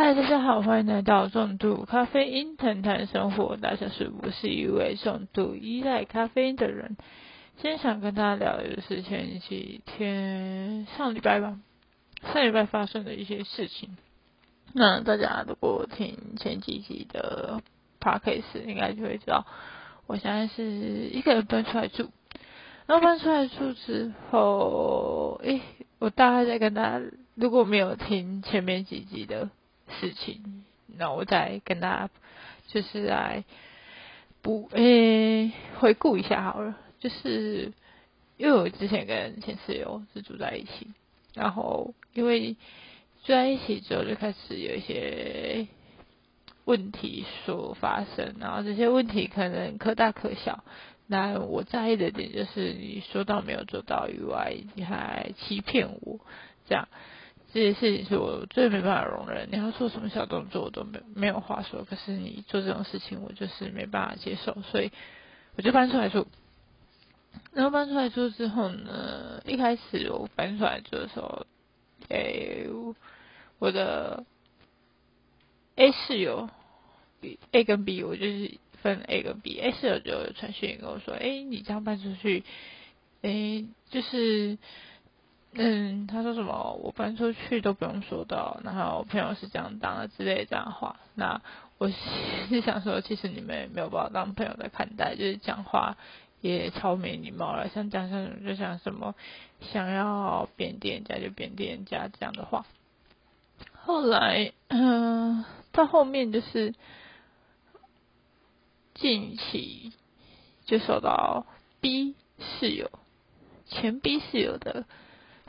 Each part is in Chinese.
嗨，大家好，欢迎来到重度咖啡因谈谈生活。大家是不是一位重度依赖咖啡因的人？今天想跟大家聊的是前几天上礼拜吧，上礼拜发生的一些事情。那大家如果听前几集的 podcast，应该就会知道，我现在是一个人搬出来住。然后搬出来住之后，诶，我大概在跟大家，如果没有听前面几集的。事情，那我再跟大家就是来补诶回顾一下好了，就是因为我之前跟前室友是住在一起，然后因为住在一起之后就开始有一些问题所发生，然后这些问题可能可大可小。那我在意的点就是你说到没有做到以外，你还欺骗我这样。这些事情是我最没办法容忍。你要做什么小动作，我都没没有话说。可是你做这种事情，我就是没办法接受，所以我就搬出来住。然后搬出来住之后呢，一开始我搬出来住的时候，诶，我的 A 室友，A 跟 B，我就是分 A 跟 B。A 室友就传讯跟我说：“哎，你这样搬出去，哎，就是。”嗯，他说什么？我搬出去都不用说到，然后朋友是这样当的之类这样的话。那我是想说，其实你们也没有把我当朋友在看待，就是讲话也超没礼貌了，像讲什么就像什么想要贬低人家就贬低人家这样的话。后来，嗯，到后面就是近期就收到 B 室友前 B 室友的。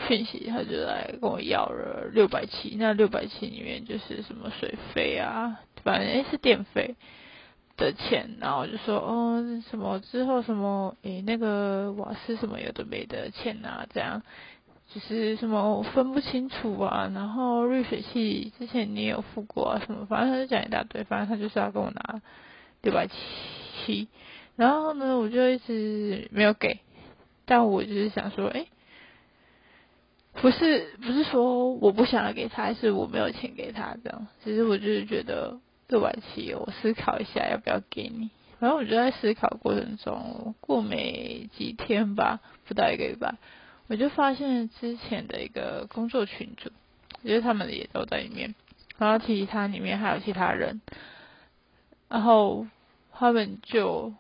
讯息，他就来跟我要了六百七，那六百七里面就是什么水费啊，反正诶是电费的钱，然后就说哦什么之后什么诶那个瓦斯什么有的没的钱啊，这样就是什么分不清楚啊，然后滤水器之前你也有付过啊什么，反正他就讲一大堆，反正他就是要跟我拿六百七，然后呢我就一直没有给，但我就是想说诶。不是不是说我不想要给他，是我没有钱给他这样。其实我就是觉得这晚期，我思考一下要不要给你。然后我就在思考过程中，过没几天吧，不到一个礼拜，我就发现之前的一个工作群组，我觉得他们也都在里面。然后其他里面还有其他人，然后他们就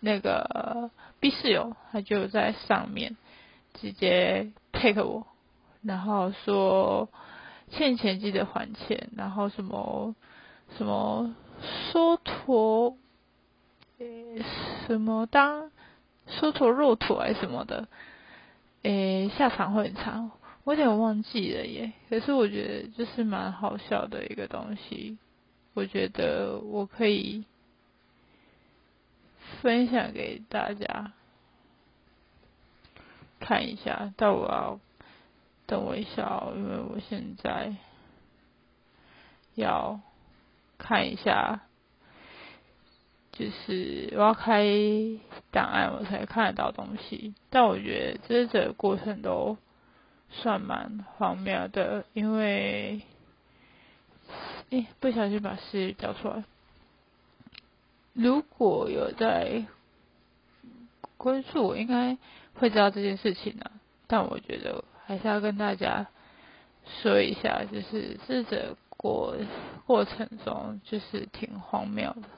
那个 B 室友，他就在上面。直接 take 我，然后说欠钱记得还钱，然后什么什么缩驼，诶什么当缩驼肉驼还是什么的，诶下场会很长，我有点忘记了耶。可是我觉得就是蛮好笑的一个东西，我觉得我可以分享给大家。看一下，但我要等我一下哦，因为我现在要看一下，就是我要开档案，我才看得到东西。但我觉得这整个过程都算蛮荒谬的，因为诶不小心把事交出来。如果有在关注，我应该。会知道这件事情呢，但我觉得还是要跟大家说一下，就是这个过过程中就是挺荒谬的，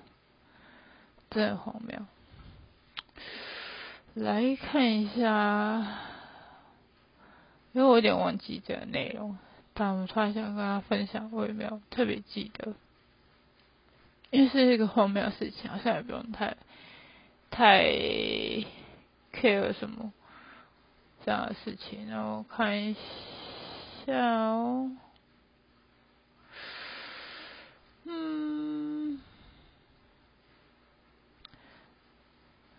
真的荒谬。来看一下，因为我有点忘记这个内容，但我突然想跟大家分享，我也没有特别记得，因为是一个荒谬的事情，好像也不用太太。Care 什么这样的事情，然后看一下哦，嗯，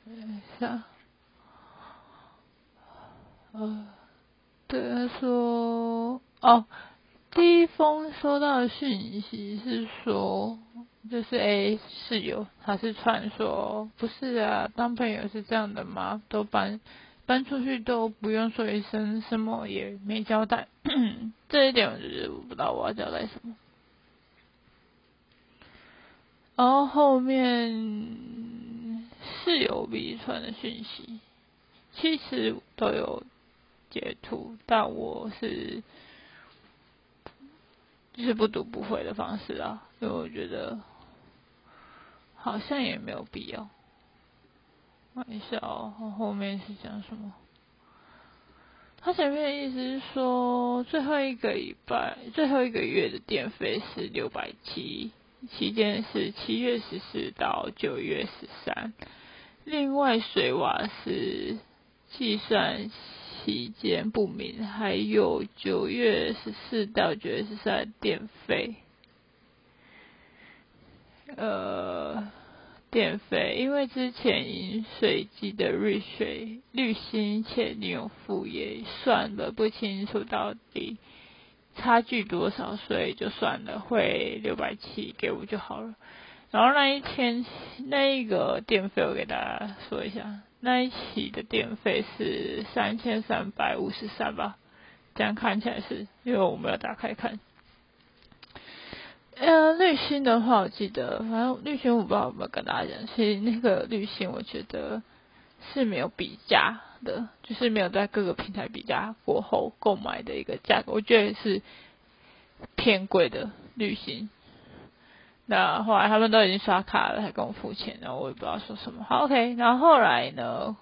等一下，呃，对他说，哦，第一封收到的讯息是说。就是 A 室友，他是传说，不是啊？当朋友是这样的吗？都搬搬出去都不用说一声，什么也没交代，这一点我就是不知道我要交代什么。然后后面是有笔传的讯息，其实都有截图，但我是就是不读不回的方式啊，因为我觉得好像也没有必要。看一下哦，后面是讲什么？他前面的意思是说，最后一个礼拜、最后一个月的电费是六百七，期间是七月十四到九月十三。另外，水瓦是计算期间不明，还有九月十四到九月十三电费。呃。电费，因为之前饮水机的滤水滤芯且你有付也算了不清楚到底差距多少，所以就算了，汇六百七给我就好了。然后那一天那一个电费我给大家说一下，那一期的电费是三千三百五十三吧，这样看起来是因为我没有打开看。呃，滤芯的话，我记得，反正滤芯我不知道有没有跟大家讲，其实那个滤芯我觉得是没有比价的，就是没有在各个平台比价过后购买的一个价格，我觉得是偏贵的滤芯。那后来他们都已经刷卡了，还跟我付钱，然后我也不知道说什么。好，OK，然后后来呢，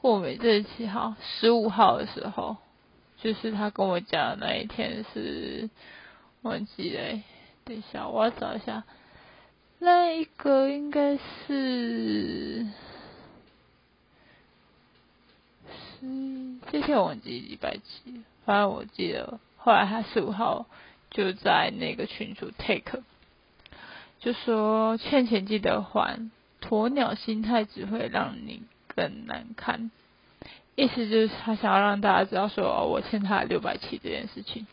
过没这七号十五号的时候，就是他跟我讲那一天是忘记了。等一下，我要找一下，那一个应该是是这天我忘记礼拜几，反正我记得后来他十五号就在那个群主 take，就说欠钱记得还，鸵鸟心态只会让你更难看，意思就是他想要让大家知道说，我欠他六百七这件事情。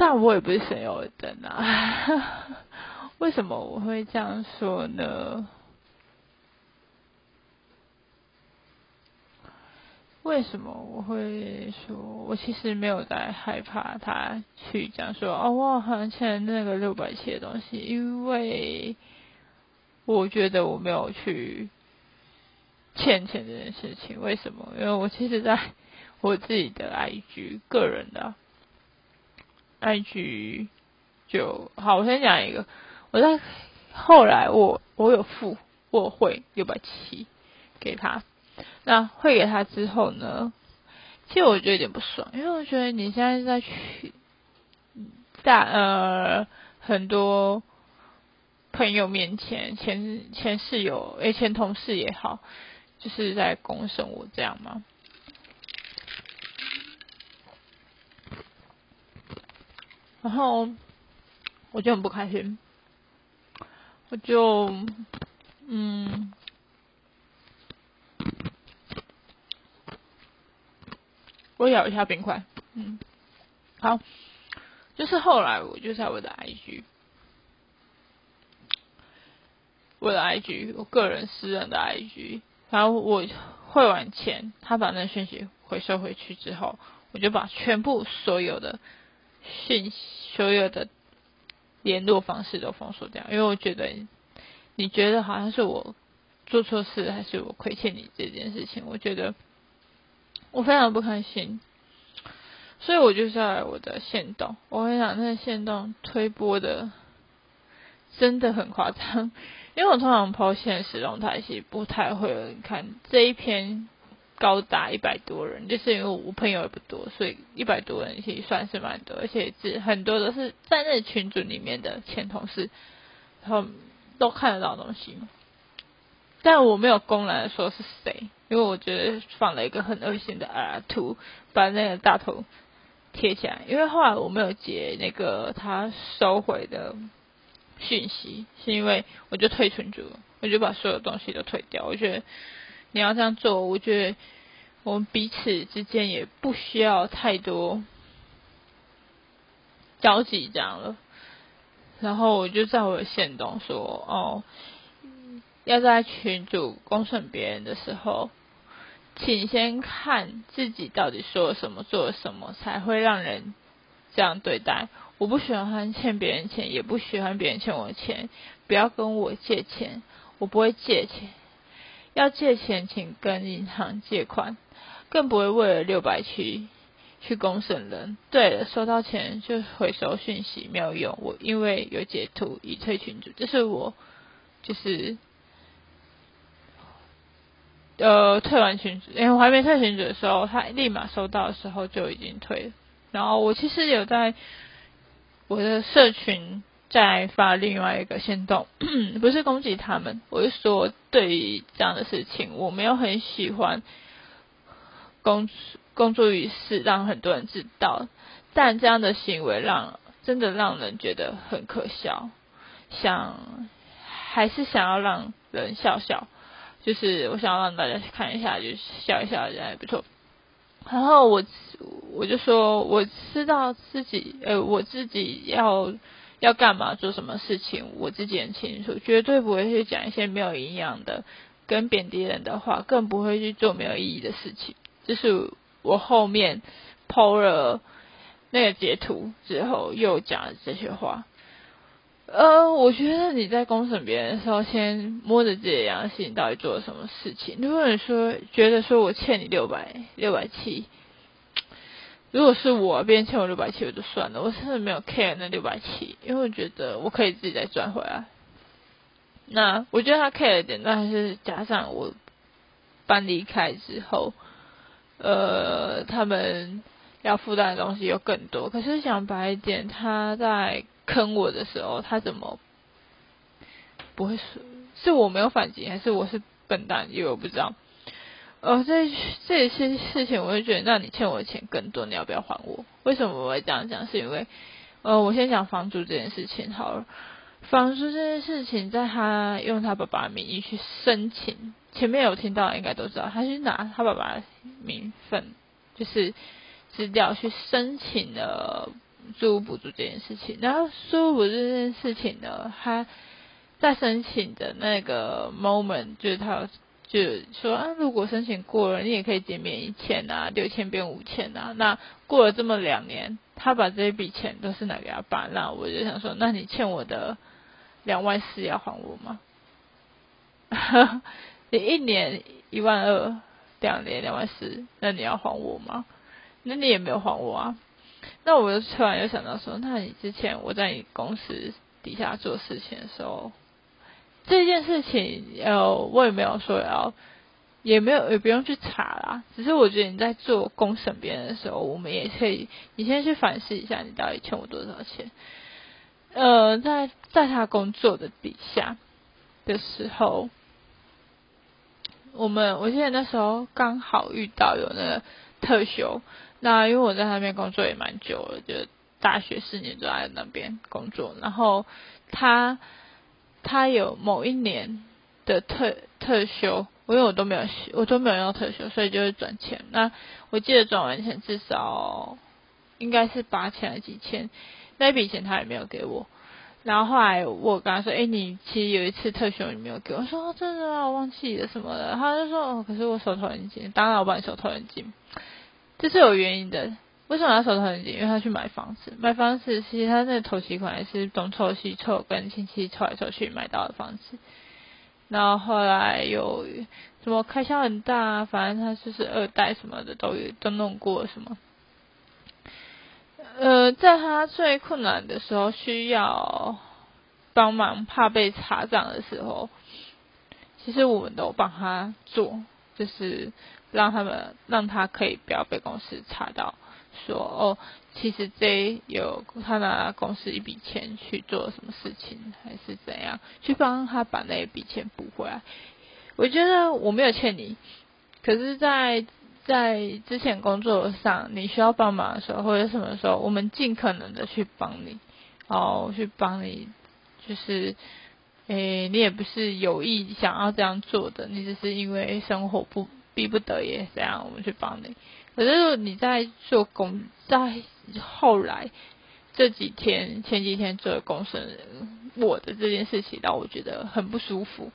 但我也不是省油的灯啊，为什么我会这样说呢？为什么我会说，我其实没有在害怕他去讲说哦，我好像欠那个六百七的东西，因为我觉得我没有去欠钱这件事情。为什么？因为我其实在我自己的 IG 个人的。I G 就好，我先讲一个。我在后来，我我有付，我汇六百七给他。那汇给他之后呢，其实我觉得有点不爽，因为我觉得你现在在去大呃很多朋友面前，前前室友诶前同事也好，就是在公审我这样吗？然后我就很不开心，我就嗯，我咬一下冰块，嗯，好，就是后来我就在我的 IG，我的 IG，我个人私人的 IG，然后我汇完钱，他把那讯息回收回去之后，我就把全部所有的。讯所有的联络方式都封锁掉，因为我觉得你觉得好像是我做错事，还是我亏欠你这件事情，我觉得我非常不开心，所以我就在我的线动，我跟你讲，那个线动推波的真的很夸张，因为我通常抛现实动态其实不太会有人看这一篇。高达一百多人，就是因为我朋友也不多，所以一百多人其实算是蛮多，而且是很多都是在那群组里面的前同事，然后都看得到东西。但我没有公然说是谁，因为我觉得放了一个很恶心的啊图，把那个大头贴起来。因为后来我没有截那个他收回的讯息，是因为我就退群组，我就把所有东西都退掉。我觉得。你要这样做，我觉得我们彼此之间也不需要太多交集这样了。然后我就在我的线动说：“哦，要在群主公审别人的时候，请先看自己到底说了什么，做了什么，才会让人这样对待。我不喜欢欠别人钱，也不喜欢别人欠我钱。不要跟我借钱，我不会借钱。要借钱，请跟银行借款，更不会为了六百七去公审人。对了，收到钱就回收讯息没有用，我因为有截图已退群主，这是我就是。呃，退完群主，因为我还没退群主的时候，他立马收到的时候就已经退了。然后我其实有在我的社群再发另外一个行动，不是攻击他们，我是说对于这样的事情，我没有很喜欢公公诸于世，让很多人知道。但这样的行为让真的让人觉得很可笑，想还是想要让人笑笑。就是我想要让大家看一下，就笑一笑，也还不错。然后我我就说，我知道自己，呃，我自己要要干嘛，做什么事情，我自己很清楚，绝对不会去讲一些没有营养的、跟贬低人的话，更不会去做没有意义的事情。就是我后面抛了那个截图之后，又讲了这些话。呃，我觉得你在公审别人的时候，先摸着自己的良心，到底做了什么事情。如果你说觉得说我欠你六百六百七，如果是我别人欠我六百七，我就算了，我真的没有 care 那六百七，因为我觉得我可以自己再赚回来。那我觉得他 care 的点，那还是加上我搬离开之后，呃，他们要负担的东西又更多。可是想白一点，他在。坑我的时候，他怎么不会是是我没有反击，还是我是笨蛋？因为我不知道。呃，这这些事情，我就觉得，那你欠我的钱更多，你要不要还我？为什么我会这样讲？是因为，呃，我先讲房租这件事情好了。房租这件事情，在他用他爸爸名义去申请，前面有听到应该都知道，他去拿他爸爸名分，就是资料去申请了。租屋补助这件事情，然后租屋补助这件事情呢，他在申请的那个 moment，就是他就说啊，如果申请过了，你也可以减免一千啊，六千变五千啊。那过了这么两年，他把这笔钱都是拿给他爸，那我就想说，那你欠我的两万四要还我吗？你一年一万二，两年两万四，那你要还我吗？那你也没有还我啊。那我就突然又想到说，那你之前我在你公司底下做事情的时候，这件事情呃，我也没有说要，也没有也不用去查啦。只是我觉得你在做公审别人的时候，我们也可以，你先去反思一下，你到底欠我多少钱？呃，在在他工作的底下的时候，我们我记得那时候刚好遇到有那个特休。那因为我在那边工作也蛮久了，就大学四年都在那边工作。然后他他有某一年的特特休，因为我都没有我都没有用特休，所以就会转钱。那我记得转完钱至少应该是八千还几千，那笔钱他也没有给我。然后后来我跟他说：“哎，你其实有一次特休你没有给我。”说：“真的啊，我忘记了什么的。”他就说：“哦，可是我手头很紧，当老板手头很紧。”这是有原因的，为什么要手头很紧？因为他去买房子，买房子其实他那头期款也是东凑西凑，跟亲戚凑来凑去买到的房子。然后后来有什么开销很大，反正他就是二代什么的都有都弄过什么。呃，在他最困难的时候需要帮忙，怕被查账的时候，其实我们都帮他做，就是。让他们让他可以不要被公司查到，说哦，其实这有他拿公司一笔钱去做什么事情，还是怎样，去帮他把那一笔钱补回来。我觉得我没有欠你，可是，在在之前工作上你需要帮忙的时候，或者什么时候，我们尽可能的去帮你，哦，去帮你，就是，诶，你也不是有意想要这样做的，你只是因为生活不。逼不得已这样，我们去帮你。可是你在做工，在后来这几天、前几天做工生我的这件事情，让我觉得很不舒服。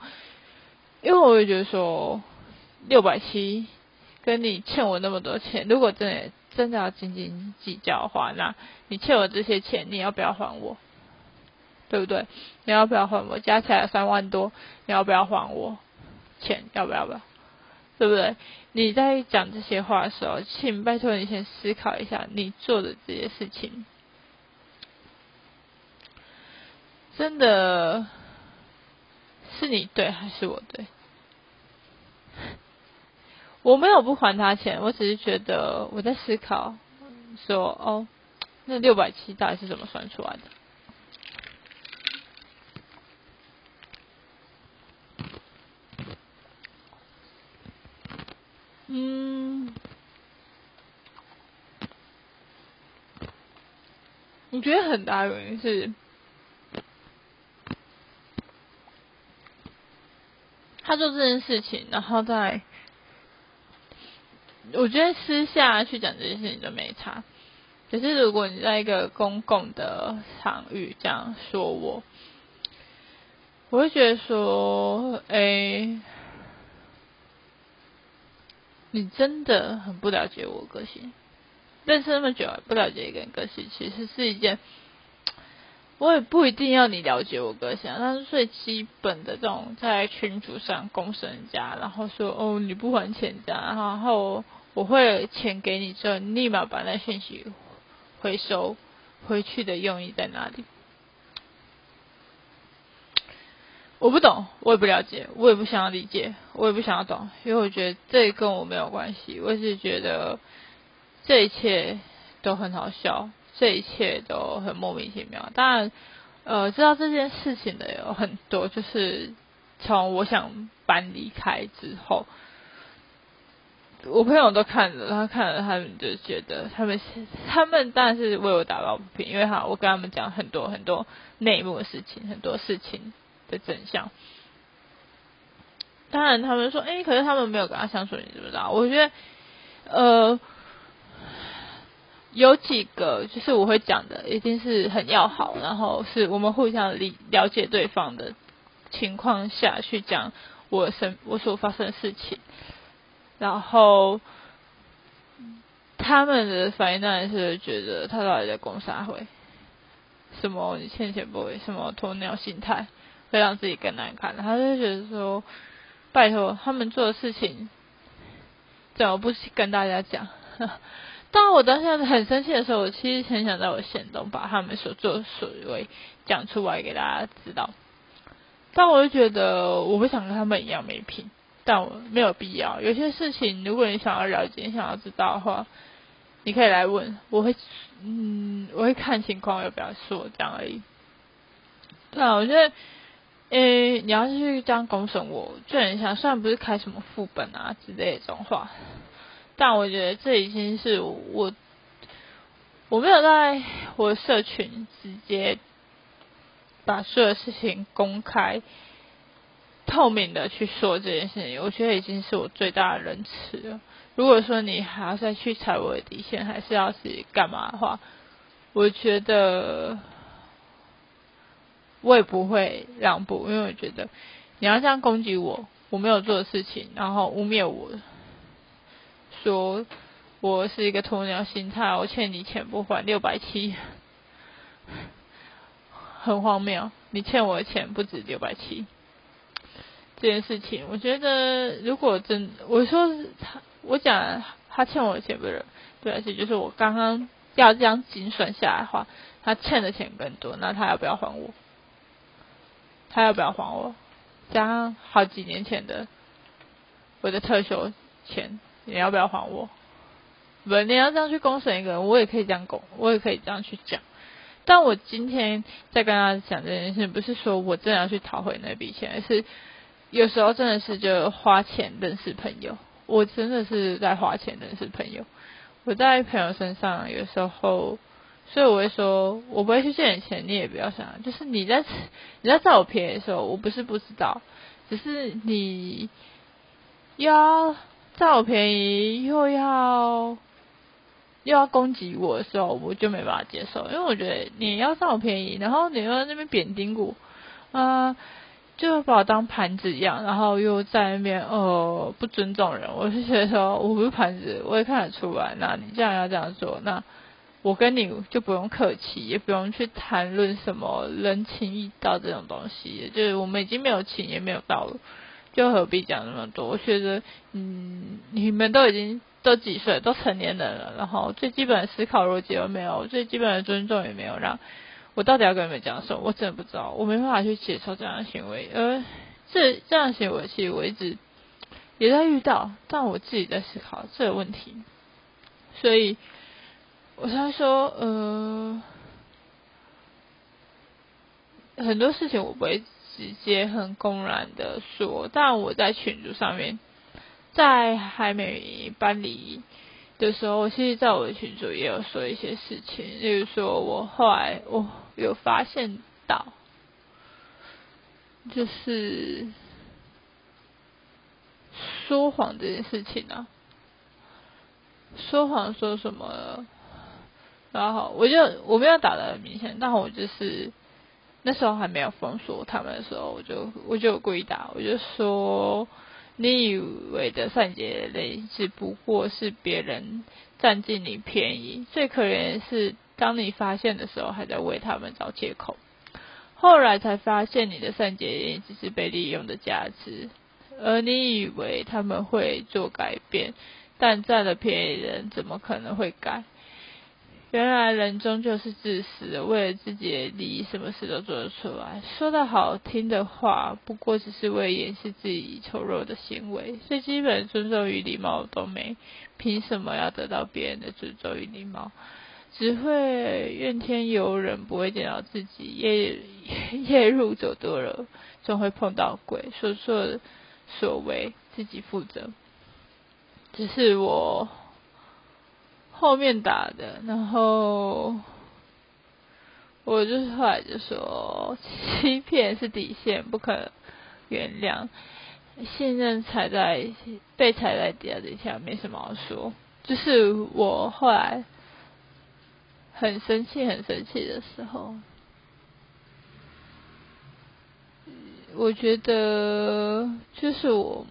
因为我会觉得说，六百七跟你欠我那么多钱，如果真的真的要斤斤计较的话，那你欠我这些钱，你要不要还我？对不对？你要不要还我？加起来三万多，你要不要还我钱？要不要不要？对不对？你在讲这些话的时候，请拜托你先思考一下，你做的这些事情，真的是你对还是我对？我没有不还他钱，我只是觉得我在思考，说哦，那六百七到底是怎么算出来的？嗯，我觉得很大原因是，他做这件事情，然后在，我觉得私下去讲这件事情就没差。可是如果你在一个公共的场域这样说我，我会觉得说，哎。你真的很不了解我个性，认识那么久不了解一个人个性，其实是一件，我也不一定要你了解我个性，但是最基本的这种在群组上公审人家，然后说哦你不还钱的，然后我会钱给你之后，立马把那信息回收回去的用意在哪里？我不懂，我也不了解，我也不想要理解，我也不想要懂，因为我觉得这跟我没有关系。我是觉得这一切都很好笑，这一切都很莫名其妙。当然，呃，知道这件事情的有很多，就是从我想搬离开之后，我朋友都看了，他看了，他们就觉得他们他们当然是为我打抱不平，因为哈，我跟他们讲很多很多内幕的事情，很多事情。的真相，当然他们说，哎，可是他们没有跟他相处，你知不知道？我觉得，呃，有几个就是我会讲的，一定是很要好，然后是我们互相理了解对方的情况下去讲我生我所发生的事情，然后他们的反应当然是觉得他到底在攻啥会，什么你欠钱不会，什么鸵鸟心态。会让自己更难看，他就觉得说，拜托他们做的事情，怎么不跟大家讲？当我当下很生气的时候，我其实很想在我行动把他们所作所为讲出来给大家知道。但我就觉得我不想跟他们一样没品，但我没有必要。有些事情，如果你想要了解、想要知道的话，你可以来问，我会，嗯，我会看情况要不要说这样而已。对啊，我觉得。诶，你要是去这样公审我，就很想，虽然不是开什么副本啊之类这种话，但我觉得这已经是我我没有在我社群直接把所有事情公开透明的去说这件事情，我觉得已经是我最大的仁慈了。如果说你还要再去踩我的底线，还是要是干嘛的话，我觉得。我也不会让步，因为我觉得你要这样攻击我，我没有做的事情，然后污蔑我，说我是一个鸵鸟心态，我欠你钱不还六百七，很荒谬。你欠我的钱不止六百七，这件事情，我觉得如果真我说他，我讲他欠我的钱不是对，而且就是我刚刚要这样精算下来的话，他欠的钱更多，那他要不要还我？他要不要还我？加上好几年前的我的特休钱，你要不要还我？不，你要这样去公审一个人，我也可以这样公，我也可以这样去讲。但我今天在跟他讲这件事，不是说我真的要去讨回那笔钱，而是有时候真的是就花钱认识朋友。我真的是在花钱认识朋友。我在朋友身上有时候。所以我会说，我不会去借你钱，你也不要想。就是你在你在占我便宜的时候，我不是不知道，只是你要占我便宜，又要又要攻击我的时候，我就没办法接受。因为我觉得你要占我便宜，然后你又在那边贬低我，啊，就把我当盘子一样，然后又在那边呃不尊重人。我是觉得说我不是盘子，我也看得出来。那你这样要这样做，那我跟你就不用客气，也不用去谈论什么人情义道这种东西。就是我们已经没有情也没有道了，就何必讲那么多？我觉得嗯，你们都已经都几岁，都成年人了，然后最基本的思考逻辑都没有，最基本的尊重也没有让。我到底要跟你们讲什么？我真的不知道，我没办法去接受这样的行为。而这这样行为，其实我一直也在遇到，但我自己在思考这个问题，所以我才说，呃，很多事情我不会直接很公然的说，但我在群组上面，在还没搬离。的时候，我其实在我的群组也有说一些事情，例如说我后来我有发现到，就是说谎这件事情啊，说谎说什么，然后我就我没有打的很明显，但我就是那时候还没有封锁他们的时候，我就我就故意打，我就说。你以为的善解人意只不过是别人占尽你便宜，最可怜的是，当你发现的时候，还在为他们找借口，后来才发现你的善解人意只是被利用的价值，而你以为他们会做改变，但占了便宜的人怎么可能会改？原来人终究是自私的，为了自己的利益，什么事都做得出来。说的好听的话，不过只是为掩饰自己丑陋的行为。最基本的尊重与礼貌都没，凭什么要得到别人的尊重与礼貌？只会怨天尤人，不会检讨自己。夜夜路走多了，总会碰到鬼。所作所为，自己负责。只是我。后面打的，然后我就是后来就说，欺骗是底线，不可原谅。信任踩在被踩在底下底下，没什么好说。就是我后来很生气、很生气的时候，我觉得就是我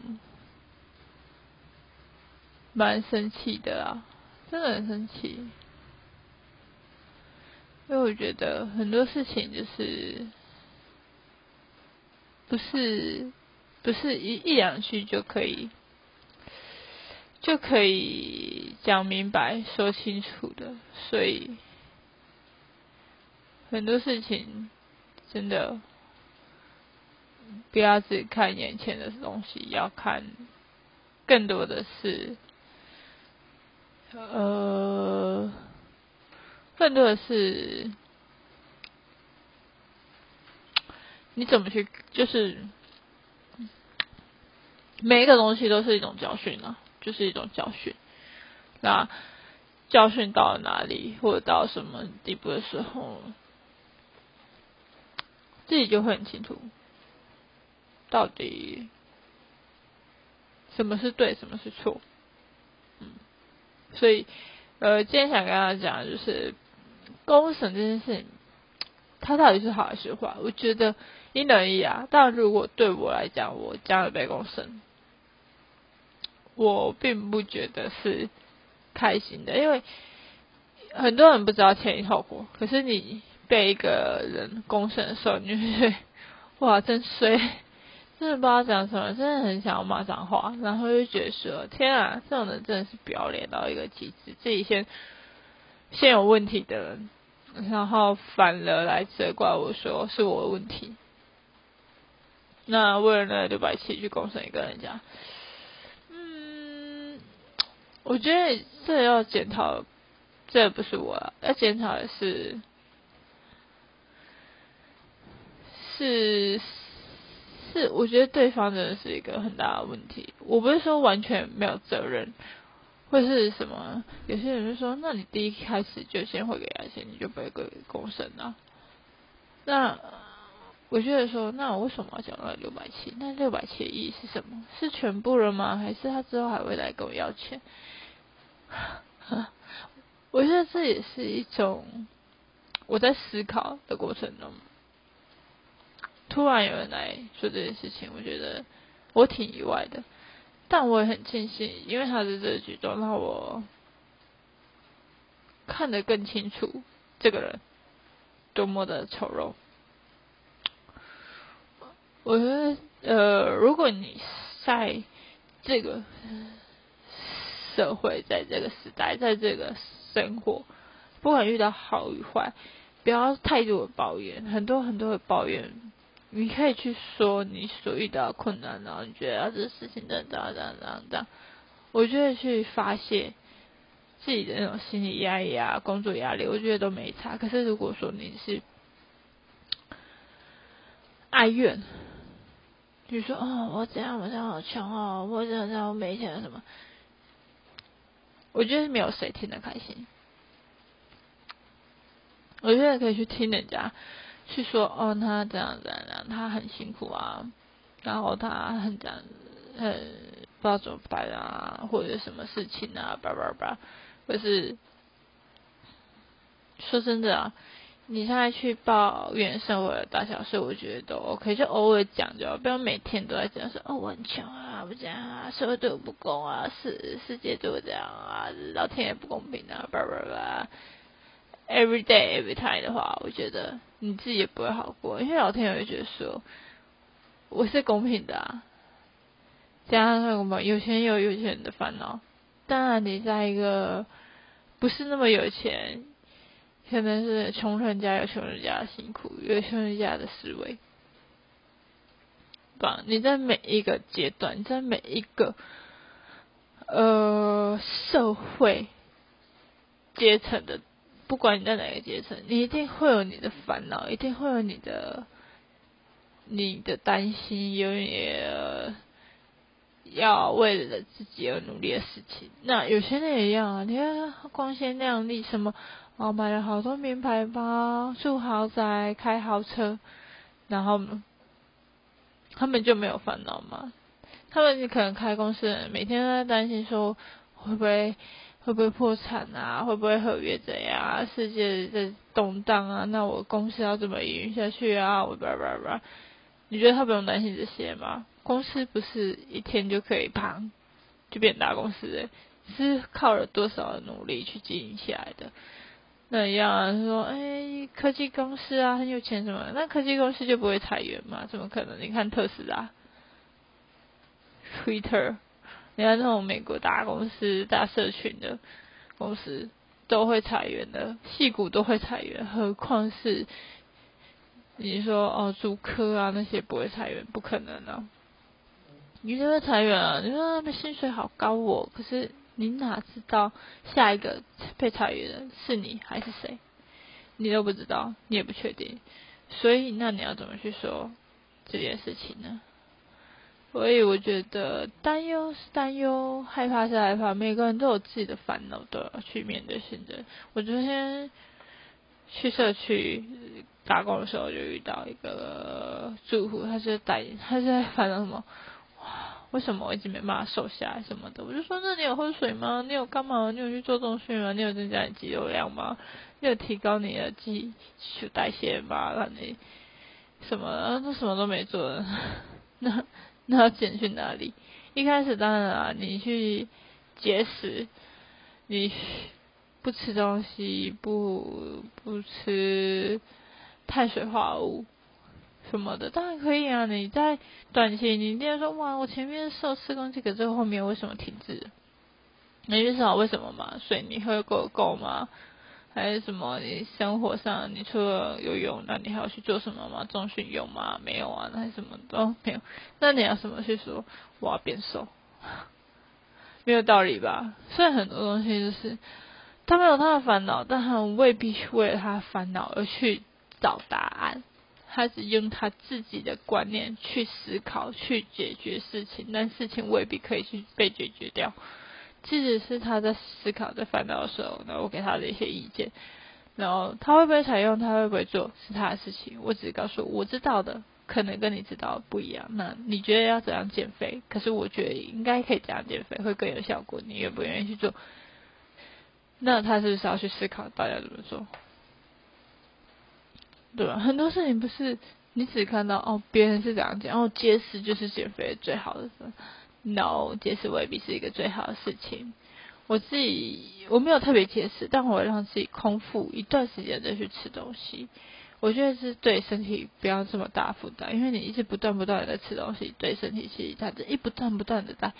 蛮生气的啊。真的很生气，因为我觉得很多事情就是不是不是一一两句就可以就可以讲明白说清楚的，所以很多事情真的不要只看眼前的东西，要看更多的是。呃，更多的是你怎么去，就是每一个东西都是一种教训啊，就是一种教训。那教训到了哪里，或者到什么地步的时候，自己就会很清楚，到底什么是对，什么是错。所以，呃，今天想跟大家讲，就是公审这件事情，它到底是好还是坏？我觉得因人而异啊。但如果对我来讲，我将来被公审，我并不觉得是开心的，因为很多人不知道前因后果。可是你被一个人公审的时候，你会 哇，真衰。真的不知道讲什么，真的很想要骂脏话，然后就觉得说：天啊，这种人真的是不要脸到一个极致，自己先先有问题的人，然后反了来责怪我说是我的问题。那为了那六百七去公审一个人家，嗯，我觉得这要检讨，这不是我要检讨的是是。是，我觉得对方真的是一个很大的问题。我不是说完全没有责任，或是什么。有些人就说，那你第一开始就先汇给他钱，你就不会给公审啊？那我觉得说，那我为什么要讲到六百七？那六百七的意义是什么？是全部了吗？还是他之后还会来跟我要钱？我觉得这也是一种我在思考的过程中。突然有人来做这件事情，我觉得我挺意外的，但我也很庆幸，因为他的这个举动让我看得更清楚这个人多么的丑陋。我觉得，呃，如果你在这个社会，在这个时代，在这个生活，不管遇到好与坏，不要太多的抱怨，很多很多的抱怨，你可以去说你所遇到困难，然后你觉得啊，这事情这样这样这样这样，我觉得去发泄自己的那种心理压力啊，工作压力，我觉得都没差。可是如果说你是哀怨，比如说，哦，我这样，我这样好穷哦，我这样这样我没钱什么？我觉得没有谁听得开心。我觉得可以去听人家去说，哦，他这样这样，他很辛苦啊，然后他很这样，呃，不知道怎么办啊，或者什么事情啊，叭叭叭，或是说真的啊。你现在去抱怨生活的大小事，我觉得都 OK，就偶尔讲就好，不要每天都在讲说哦我很穷啊，不这样啊，社会对我不公啊，世世界对我这样啊，老天爷不公平啊，叭叭叭，every day every time 的话，我觉得你自己也不会好过，因为老天爷会觉得说我是公平的啊，加上什么有钱有有钱的烦恼，当然你在一个不是那么有钱。可能是穷人家有穷人家的辛苦，有穷人家的思维，吧？你在每一个阶段，你在每一个呃社会阶层的，不管你在哪个阶层，你一定会有你的烦恼，一定会有你的你的担心，有你要为了自己而努力的事情。那有些人也一样啊，你看光鲜亮丽什么。哦，买了好多名牌包，住豪宅，开豪车，然后他们就没有烦恼吗？他们可能开公司，每天都在担心说会不会会不会破产啊，会不会合约怎样？世界在动荡啊，那我公司要怎么营运下去啊？我叭叭叭，你觉得他不用担心这些吗？公司不是一天就可以砰就变大公司的，是靠了多少的努力去经营起来的。那一样啊说，哎，科技公司啊，很有钱什么？那科技公司就不会裁员吗？怎么可能？你看特斯拉、Twitter，你看那种美国大公司、大社群的公司都会裁员的，戏股都会裁员，何况是你说哦，主科啊那些不会裁员，不可能啊！你就会裁员啊？你说他们薪水好高哦，可是。你哪知道下一个被裁员的是你还是谁？你都不知道，你也不确定，所以那你要怎么去说这件事情呢？所以我觉得担忧是担忧，害怕是害怕，每个人都有自己的烦恼，都要去面对现在。我昨天去社区打工的时候，就遇到一个住户，他是在他是在烦恼什么？为什么我一直没办法瘦下来什么的？我就说，那你有喝水吗？你有干嘛？你有去做重训吗？你有增加你肌肉量吗？你有提高你的基础代谢吗？让你什么？那什么都没做，那那要减去哪里？一开始当然啊，你去节食，你不吃东西，不不吃碳水化合物。什么的当然可以啊！你在短期，你一定要说哇，我前面瘦四公斤，可是后面为什么停滞？你知道为什么吗？水你喝够够吗？还是什么？你生活上你除了游泳，那你还要去做什么吗？中训有吗？没有啊，那什么都没有。那你要什么去说我要变瘦？没有道理吧？虽然很多东西就是他们有他的烦恼，但他们未必为了他的烦恼而去找答案。他只用他自己的观念去思考、去解决事情，但事情未必可以去被解决掉。即使是他在思考、在烦恼的时候，那我给他的一些意见，然后他会不会采用，他会不会做，是他的事情。我只是告诉我知道的，可能跟你知道不一样。那你觉得要怎样减肥？可是我觉得应该可以这样减肥，会更有效果。你愿不愿意去做？那他是不是要去思考大家怎么做？对吧？很多事情不是你只看到哦，别人是怎样讲，哦，节食就是减肥最好的，no，节食未必是一个最好的事情。我自己我没有特别节食，但我会让自己空腹一段时间再去吃东西。我觉得是对身体不要这么大负担，因为你一直不断不断的在吃东西，对身体其实它一不断不断的在，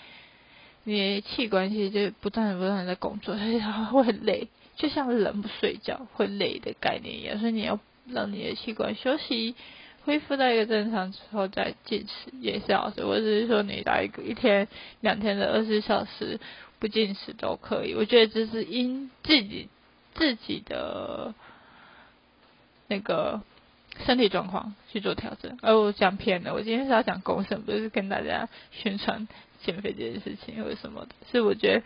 你的器官其实就不断不断的在工作，所以它会很累，就像人不睡觉会累的概念一样，所以你要让你的器官休息。恢复到一个正常之后再进食也是好事。我只是说你来一个一天两天的二十小时不进食都可以。我觉得这是因自己自己的那个身体状况去做调整。而我讲偏了，我今天是要讲公审，不是跟大家宣传减肥这件事情或者什么的。是我觉得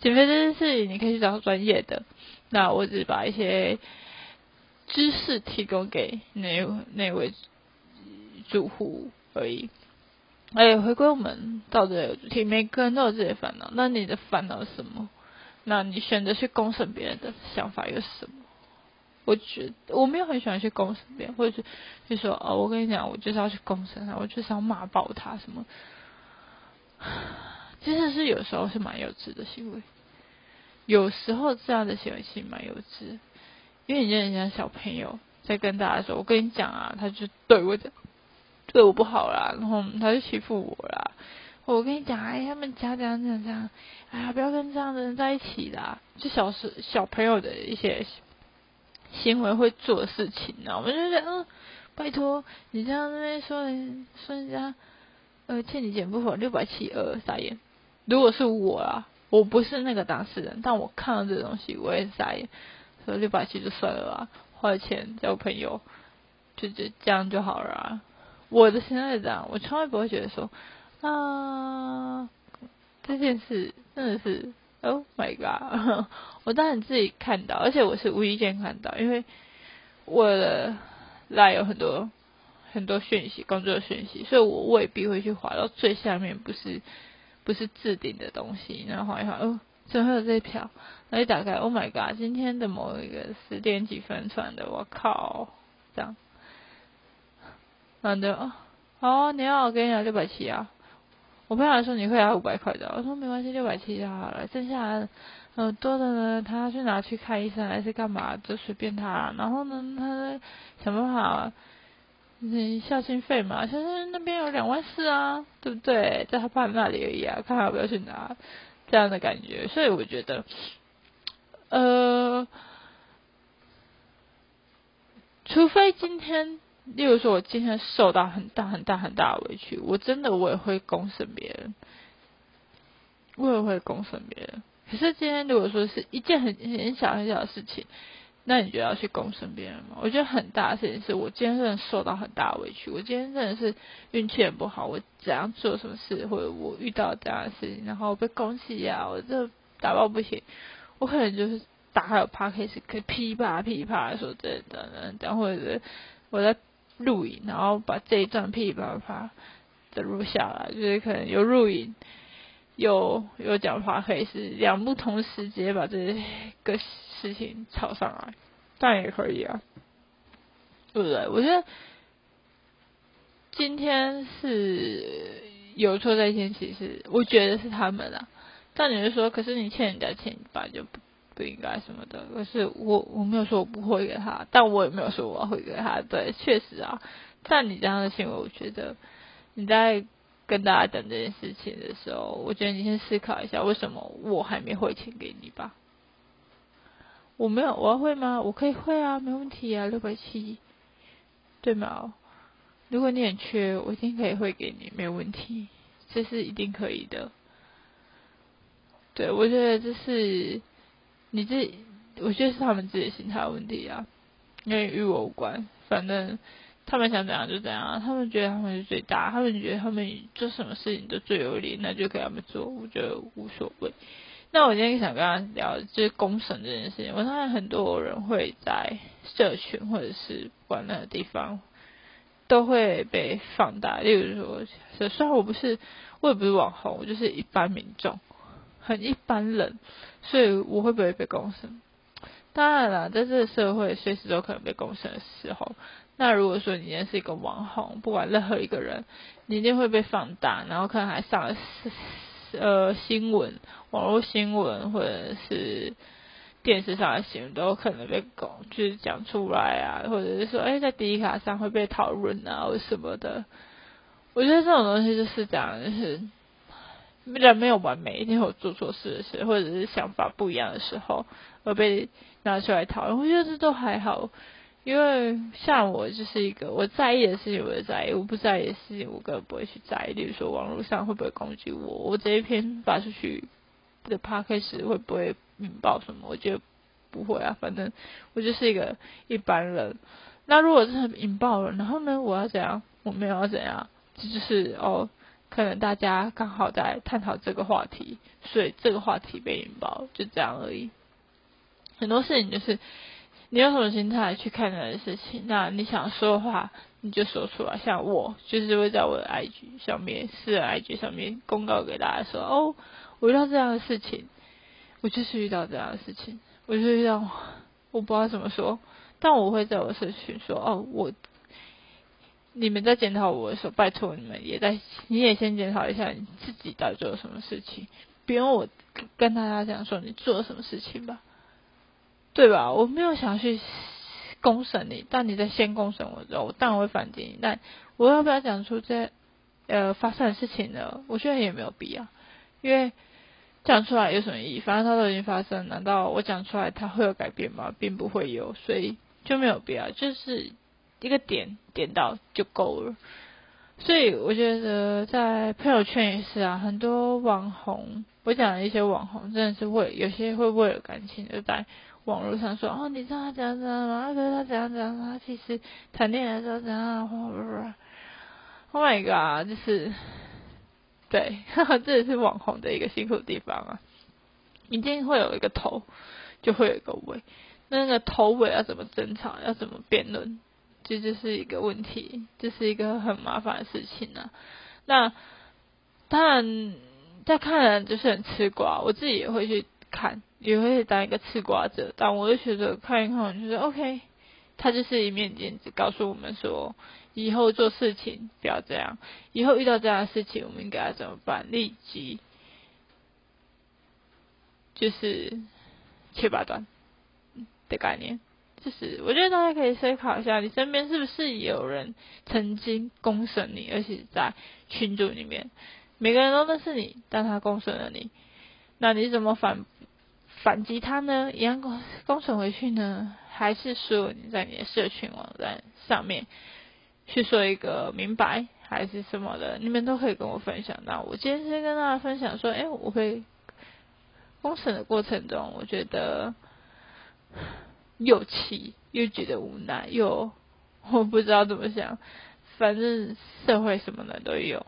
减肥这件事情你可以去找专业的。那我只把一些。知识提供给那那位住户而已。哎，回归我们到这个主题，每个人都有自己的烦恼。那你的烦恼是什么？那你选择去公审别人的想法又是什么？我觉得我没有很喜欢去公审别人，或者是就说哦，我跟你讲，我就是要去公审他，我就是要骂爆他什么。其实是有时候是蛮幼稚的行为，有时候这样的行为其实蛮幼稚。因为你人家小朋友在跟大家说，我跟你讲啊，他就对我讲，对我不好啦，然后他就欺负我啦。我跟你讲，哎，他们家这样这样这样，哎呀，不要跟这样的人在一起啦。就小时小朋友的一些行为会做的事情，呢，我们就觉得，嗯，拜托，你这样那边说人说人家，呃，欠你钱不还六百七二傻眼。如果是我啊，我不是那个当事人，但我看到这东西，我也傻眼。说六百七就算了吧，花钱交朋友，就就这样就好了啊。我的现在这样，我从来不会觉得说啊这件事真的是，Oh my god！我当然自己看到，而且我是无意间看到，因为我的来有很多很多讯息，工作的讯息，所以我未必会去滑到最下面，不是不是置顶的东西，然后滑一滑，哦。最后这一条，那一打开，Oh my god！今天的某一个十点几分传的，我靠，这样，然后就，好，你要我给你拿六百七啊？我朋友说你会拿五百块的，我说没关系，六百七就好了，剩下呃多的呢，他去拿去看医生还是干嘛，就随便他。然后呢，他想办法，嗯，孝心费嘛，孝心那边有两万四啊，对不对？在他爸那里而已啊，看他要不要去拿。这样的感觉，所以我觉得，呃，除非今天，例如说，我今天受到很大很大很大的委屈，我真的我也会公审别人，我也会公审别人。可是今天如果说是一件很很小很小的事情。那你就要去攻审别人吗？我觉得很大的事情是我今天真的受到很大的委屈，我今天真的是运气很不好，我怎样做什么事，或者我遇到这样的事情，然后被攻击呀，我这打抱不平，我可能就是打开有 p a c k a g e 可以噼啪噼啪说这等等等，或者是我在录影，然后把这一段噼啪啪的录下来，就是可能有录影。有有讲话可以是两不同时直接把这个事情炒上来，但也可以啊，对不对？我觉得今天是有错在先，其实我觉得是他们啊。但你就说，可是你欠人家钱，本来就不不应该什么的。可是我我没有说我不会给他，但我也没有说我要会给他。对，确实啊，但你这样的行为，我觉得你在。跟大家讲这件事情的时候，我觉得你先思考一下，为什么我还没汇钱给你吧？我没有，我要汇吗？我可以汇啊，没问题啊，六百七，对吗？如果你很缺，我一定可以汇给你，没有问题，这是一定可以的。对，我觉得这是你自己，我觉得是他们自己的心态问题啊，因为与我无关，反正。他们想怎样就怎样，他们觉得他们是最大，他们觉得他们做什么事情都最有利，那就给他们做，我觉得无所谓。那我今天想跟他聊就是公审这件事情，我发现很多人会在社群或者是管那个地方都会被放大，例如说，虽然我不是，我也不是网红，我就是一般民众，很一般人，所以我会不会被公审？当然了，在这个社会，随时都可能被公审的时候，那如果说你今天是一个网红，不管任何一个人，你一定会被放大，然后可能还上了呃新闻、网络新闻或者是电视上的新闻，都有可能被公就是讲出来啊，或者是说，哎，在第一卡上会被讨论啊，或什么的。我觉得这种东西就是这样，就是人没有完美，一定有做错事的时，或者是想法不一样的时候，而被。拿出来讨论，我觉得这都还好，因为像我就是一个我在意的事情，我就在意；我不在意的事情，我根本不会去在意。例如说，网络上会不会攻击我？我这一篇发出去的 p a d c 会不会引爆什么？我觉得不会啊，反正我就是一个一般人。那如果真的引爆了，然后呢，我要怎样？我没有要怎样？这就是哦，可能大家刚好在探讨这个话题，所以这个话题被引爆，就这样而已。很多事情就是你用什么心态去看待的事情，那你想说的话你就说出来。像我就是会在我的 IG 上面，私人 IG 上面公告给大家说：哦，我遇到这样的事情，我就是遇到这样的事情，我就遇到我不知道怎么说，但我会在我社群说：哦，我你们在检讨我的时候，拜托你们也在，你也先检讨一下你自己到底做了什么事情，别用我跟大家讲说你做了什么事情吧。对吧？我没有想去公审你，但你在先公审我之后，我当然会反击你。但我要不要讲出这呃发生的事情呢？我觉得也没有必要，因为讲出来有什么意义？反正它都已经发生，难道我讲出来它会有改变吗？并不会有，所以就没有必要，就是一个点点到就够了。所以我觉得在朋友圈也是啊，很多网红，我讲的一些网红真的是为有些会为了感情而在。网络上说哦，你知道他怎样怎样吗？他他怎样怎样？他其实谈恋爱的时候怎样？不不不，Oh my god！就是对，这也是网红的一个辛苦的地方啊。一定会有一个头，就会有一个尾。那个头尾要怎么争吵？要怎么辩论？这就是一个问题，这是一个很麻烦的事情呢。那当然，在看人就是很吃瓜，我自己也会去看。也会当一个吃瓜者，但我就觉得看一看，就是 OK，他就是一面镜子，告诉我们说，以后做事情不要这样，以后遇到这样的事情，我们应该怎么办？立即就是切八段的概念，就是我觉得大家可以思考一下，你身边是不是有人曾经公审你，而且在群组里面，每个人都认识你，但他公审了你，那你怎么反？反击他呢？一样公公审回去呢？还是说你在你的社群网站上面去说一个明白，还是什么的？你们都可以跟我分享。那我今天先跟大家分享说，哎，我会公审的过程中，我觉得又气又觉得无奈，又我不知道怎么想。反正社会什么的都有，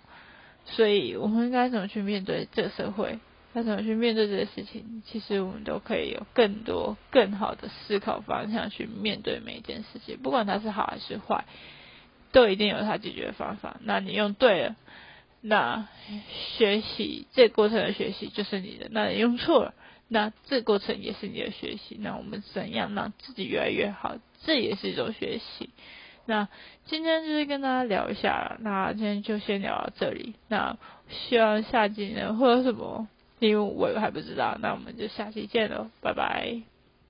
所以我们应该怎么去面对这社会？该怎么去面对这些事情？其实我们都可以有更多、更好的思考方向去面对每一件事情，不管它是好还是坏，都一定有它解决的方法。那你用对了，那学习这过程的学习就是你的；那你用错了，那这过程也是你的学习。那我们怎样让自己越来越好？这也是一种学习。那今天就是跟大家聊一下。那今天就先聊到这里。那希望下集呢会有什么？因为我还不知道，那我们就下期见喽，拜拜。